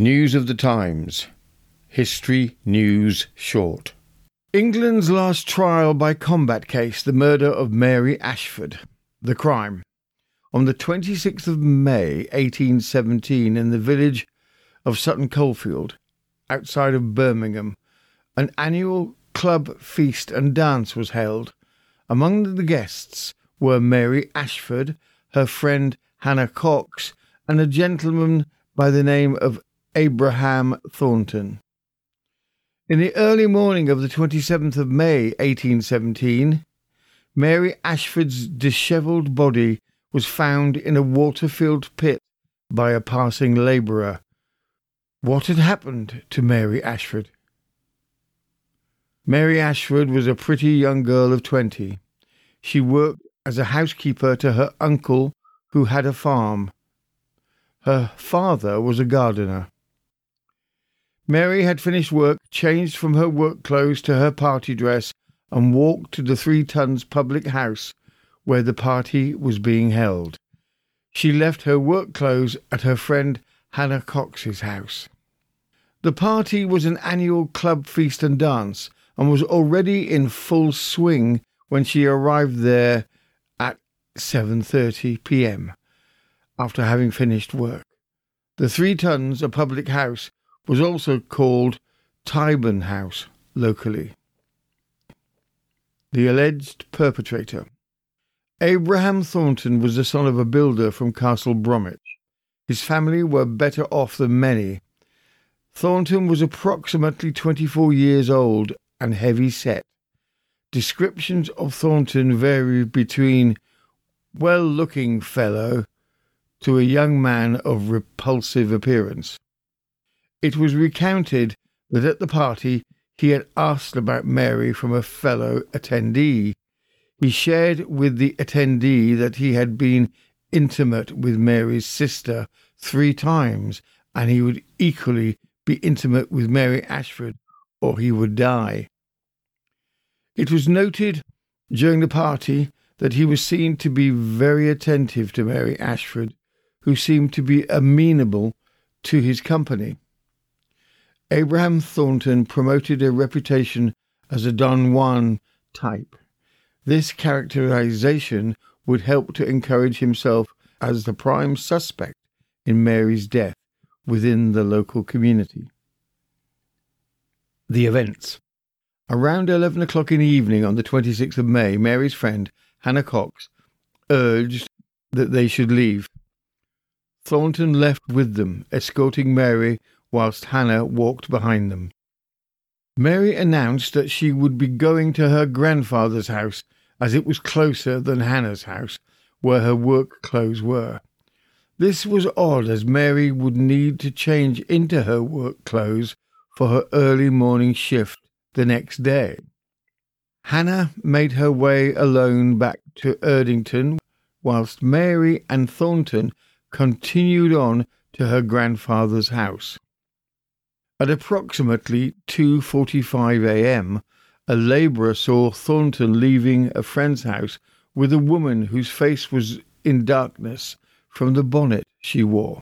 News of the Times. History News Short. England's last trial by combat case, the murder of Mary Ashford. The crime. On the 26th of May, 1817, in the village of Sutton Coldfield, outside of Birmingham, an annual club feast and dance was held. Among the guests were Mary Ashford, her friend Hannah Cox, and a gentleman by the name of Abraham Thornton. In the early morning of the 27th of May, 1817, Mary Ashford's dishevelled body was found in a water-filled pit by a passing labourer. What had happened to Mary Ashford? Mary Ashford was a pretty young girl of twenty. She worked as a housekeeper to her uncle, who had a farm. Her father was a gardener. Mary had finished work, changed from her work clothes to her party dress, and walked to the Three Tuns public house where the party was being held. She left her work clothes at her friend Hannah Cox's house. The party was an annual club feast and dance, and was already in full swing when she arrived there at 7:30 p.m. after having finished work. The Three Tuns, a public house, was also called Tyburn House locally. The alleged perpetrator. Abraham Thornton was the son of a builder from Castle Bromwich. His family were better off than many. Thornton was approximately 24 years old and heavy set. Descriptions of Thornton vary between well looking fellow to a young man of repulsive appearance. It was recounted that at the party he had asked about Mary from a fellow attendee. He shared with the attendee that he had been intimate with Mary's sister three times, and he would equally be intimate with Mary Ashford, or he would die. It was noted during the party that he was seen to be very attentive to Mary Ashford, who seemed to be amenable to his company. Abraham Thornton promoted a reputation as a Don Juan type. This characterization would help to encourage himself as the prime suspect in Mary's death within the local community. The events. Around 11 o'clock in the evening on the 26th of May, Mary's friend, Hannah Cox, urged that they should leave. Thornton left with them, escorting Mary whilst Hannah walked behind them. Mary announced that she would be going to her grandfather's house as it was closer than Hannah's house, where her work clothes were. This was odd as Mary would need to change into her work clothes for her early morning shift the next day. Hannah made her way alone back to Erdington, whilst Mary and Thornton continued on to her grandfather's house. At approximately 2:45 a.m., a labourer saw Thornton leaving a friend's house with a woman whose face was in darkness from the bonnet she wore.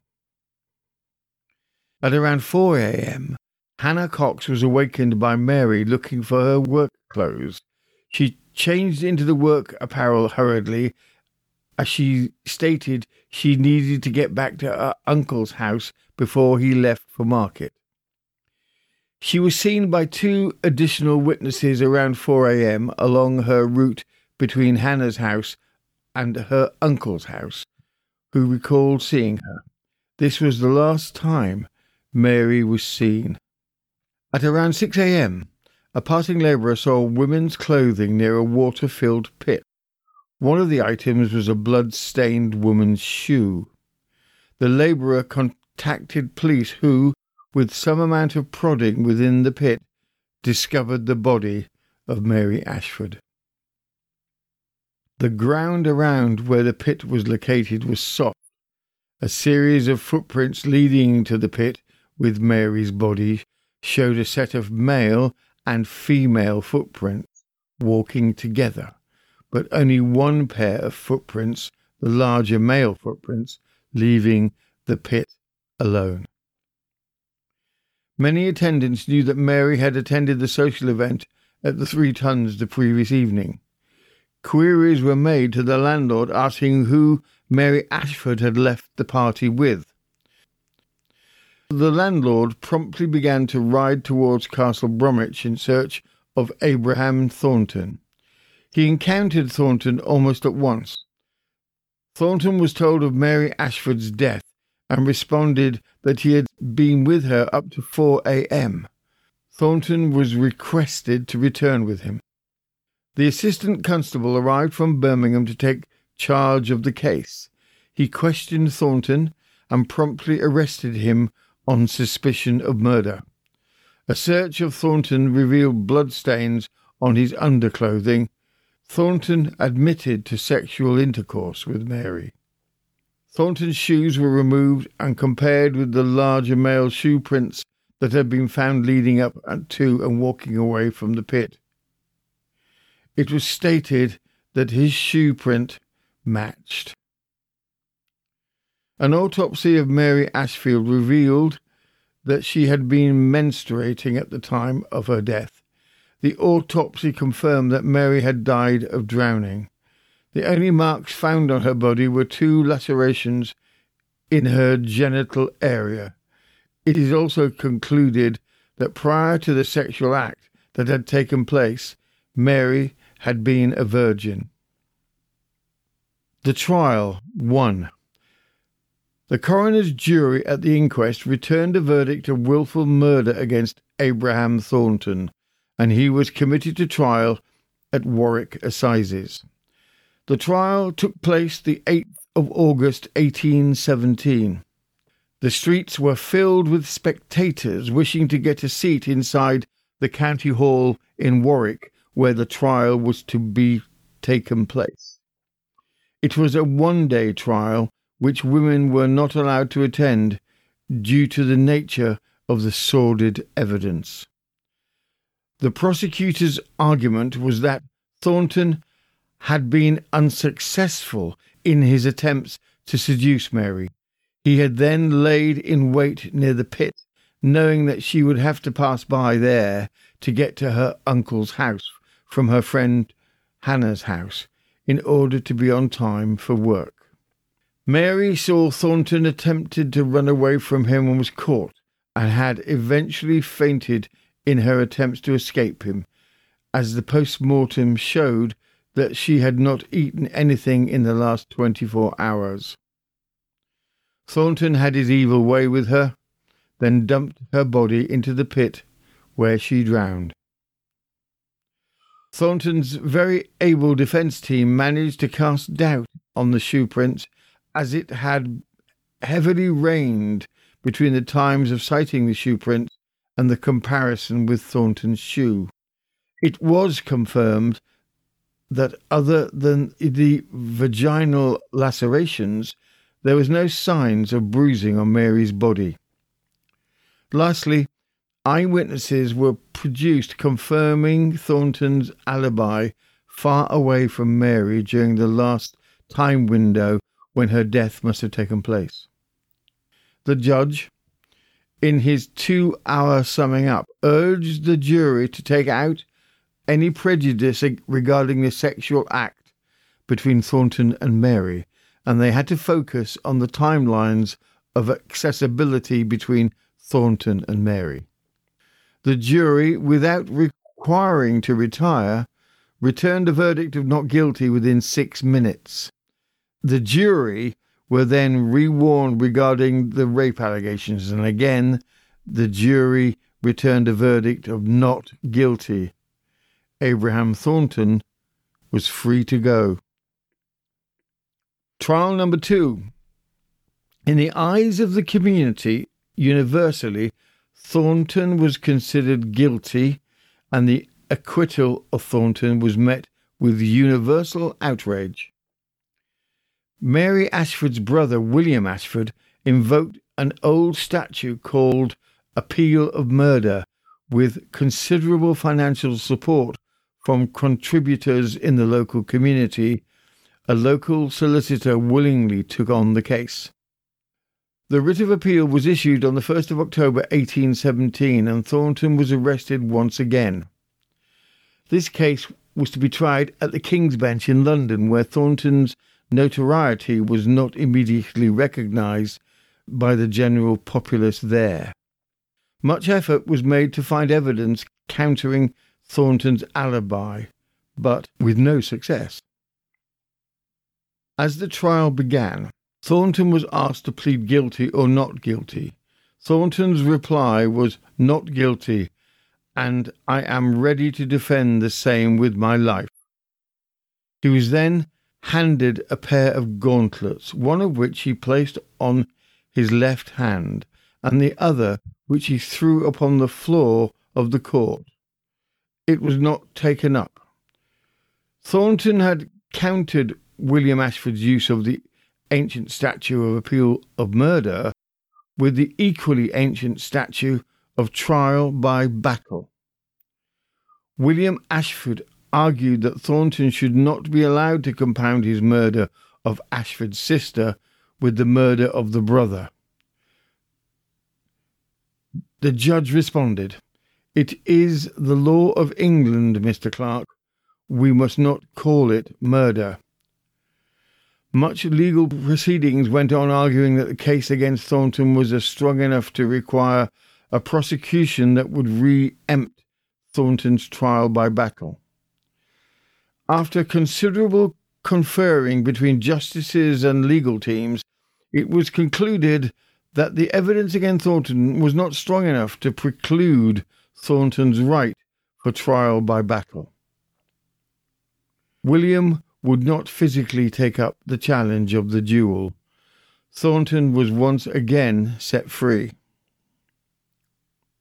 At around 4 a.m., Hannah Cox was awakened by Mary looking for her work clothes. She changed into the work apparel hurriedly as she stated she needed to get back to her uncle's house before he left for market. She was seen by two additional witnesses around 4 a.m. along her route between Hannah's house and her uncle's house, who recalled seeing her. This was the last time Mary was seen. At around 6 a.m., a passing labourer saw women's clothing near a water filled pit. One of the items was a blood stained woman's shoe. The labourer contacted police, who, with some amount of prodding within the pit, discovered the body of Mary Ashford. The ground around where the pit was located was soft. A series of footprints leading to the pit with Mary's body showed a set of male and female footprints walking together, but only one pair of footprints, the larger male footprints, leaving the pit alone. Many attendants knew that Mary had attended the social event at the Three Tuns the previous evening. Queries were made to the landlord asking who Mary Ashford had left the party with. The landlord promptly began to ride towards Castle Bromwich in search of Abraham Thornton. He encountered Thornton almost at once. Thornton was told of Mary Ashford's death and responded that he had been with her up to 4 a.m. Thornton was requested to return with him. The assistant constable arrived from Birmingham to take charge of the case. He questioned Thornton and promptly arrested him on suspicion of murder. A search of Thornton revealed bloodstains on his underclothing. Thornton admitted to sexual intercourse with Mary. Thornton's shoes were removed and compared with the larger male shoe prints that had been found leading up to and walking away from the pit. It was stated that his shoe print matched. An autopsy of Mary Ashfield revealed that she had been menstruating at the time of her death. The autopsy confirmed that Mary had died of drowning. The only marks found on her body were two lacerations in her genital area. It is also concluded that prior to the sexual act that had taken place, Mary had been a virgin. The trial 1. The coroner's jury at the inquest returned a verdict of wilful murder against Abraham Thornton, and he was committed to trial at Warwick Assizes. The trial took place the 8th of August 1817. The streets were filled with spectators wishing to get a seat inside the county hall in Warwick where the trial was to be taken place. It was a one day trial which women were not allowed to attend due to the nature of the sordid evidence. The prosecutor's argument was that Thornton had been unsuccessful in his attempts to seduce Mary. He had then laid in wait near the pit, knowing that she would have to pass by there to get to her uncle's house from her friend Hannah's house in order to be on time for work. Mary saw Thornton attempted to run away from him and was caught, and had eventually fainted in her attempts to escape him, as the post mortem showed that she had not eaten anything in the last twenty four hours. Thornton had his evil way with her, then dumped her body into the pit where she drowned. Thornton's very able defence team managed to cast doubt on the shoe prints as it had heavily rained between the times of sighting the shoe print and the comparison with Thornton's shoe. It was confirmed that other than the vaginal lacerations, there was no signs of bruising on Mary's body. Lastly, eyewitnesses were produced confirming Thornton's alibi far away from Mary during the last time window when her death must have taken place. The judge, in his two hour summing up, urged the jury to take out any prejudice regarding the sexual act between Thornton and Mary, and they had to focus on the timelines of accessibility between Thornton and Mary. The jury, without requiring to retire, returned a verdict of not guilty within six minutes. The jury were then rewarned regarding the rape allegations, and again the jury returned a verdict of not guilty. Abraham Thornton was free to go. Trial number two. In the eyes of the community, universally, Thornton was considered guilty, and the acquittal of Thornton was met with universal outrage. Mary Ashford's brother, William Ashford, invoked an old statute called Appeal of Murder with considerable financial support from contributors in the local community. A local solicitor willingly took on the case. The writ of appeal was issued on the 1st of October 1817 and Thornton was arrested once again. This case was to be tried at the King's Bench in London, where Thornton's notoriety was not immediately recognised by the general populace there. Much effort was made to find evidence countering Thornton's alibi, but with no success. As the trial began, Thornton was asked to plead guilty or not guilty. Thornton's reply was not guilty, and I am ready to defend the same with my life. He was then handed a pair of gauntlets, one of which he placed on his left hand, and the other which he threw upon the floor of the court. It was not taken up. Thornton had countered William Ashford's use of the ancient statute of appeal of murder with the equally ancient statute of trial by battle. William Ashford argued that Thornton should not be allowed to compound his murder of Ashford's sister with the murder of the brother. The judge responded, It is the law of England, Mr. Clark. We must not call it murder. Much legal proceedings went on arguing that the case against Thornton was strong enough to require a prosecution that would re-empt Thornton's trial by battle. After considerable conferring between justices and legal teams, it was concluded that the evidence against Thornton was not strong enough to preclude Thornton's right for trial by battle. William would not physically take up the challenge of the duel. Thornton was once again set free.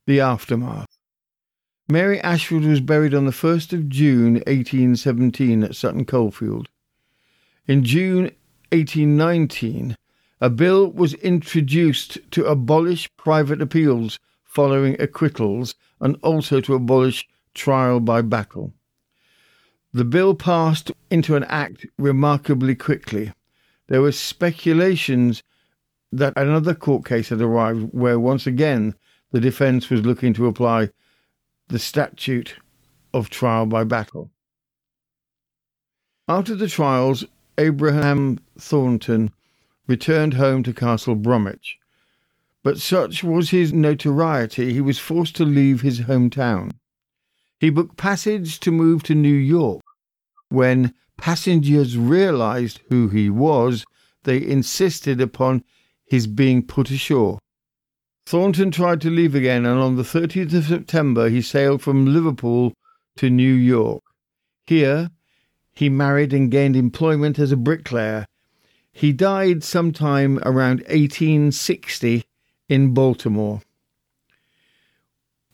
The aftermath. Mary Ashford was buried on the 1st of June 1817 at Sutton Coldfield. In June 1819, a bill was introduced to abolish private appeals following acquittals and also to abolish trial by battle. The bill passed into an act remarkably quickly. There were speculations that another court case had arrived where once again the defence was looking to apply the statute of trial by battle. After the trials, Abraham Thornton returned home to Castle Bromwich, but such was his notoriety he was forced to leave his hometown. He booked passage to move to New York, when passengers realized who he was, they insisted upon his being put ashore. Thornton tried to leave again, and on the 30th of September he sailed from Liverpool to New York. Here he married and gained employment as a bricklayer. He died sometime around 1860 in Baltimore.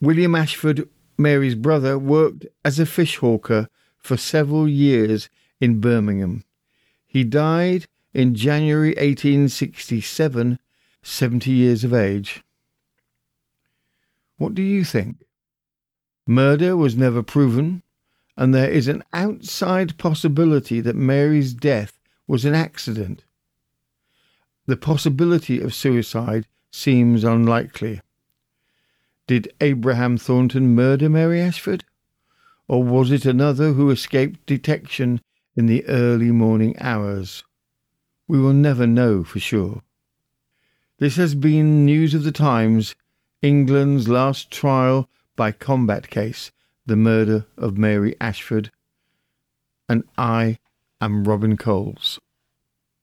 William Ashford, Mary's brother, worked as a fish hawker for several years in Birmingham. He died in January 1867, 70 years of age. What do you think? Murder was never proven, and there is an outside possibility that Mary's death was an accident. The possibility of suicide seems unlikely. Did Abraham Thornton murder Mary Ashford? or was it another who escaped detection in the early morning hours? We will never know for sure. This has been News of the Times, England's last trial by combat case, the murder of Mary Ashford. And I am Robin Coles.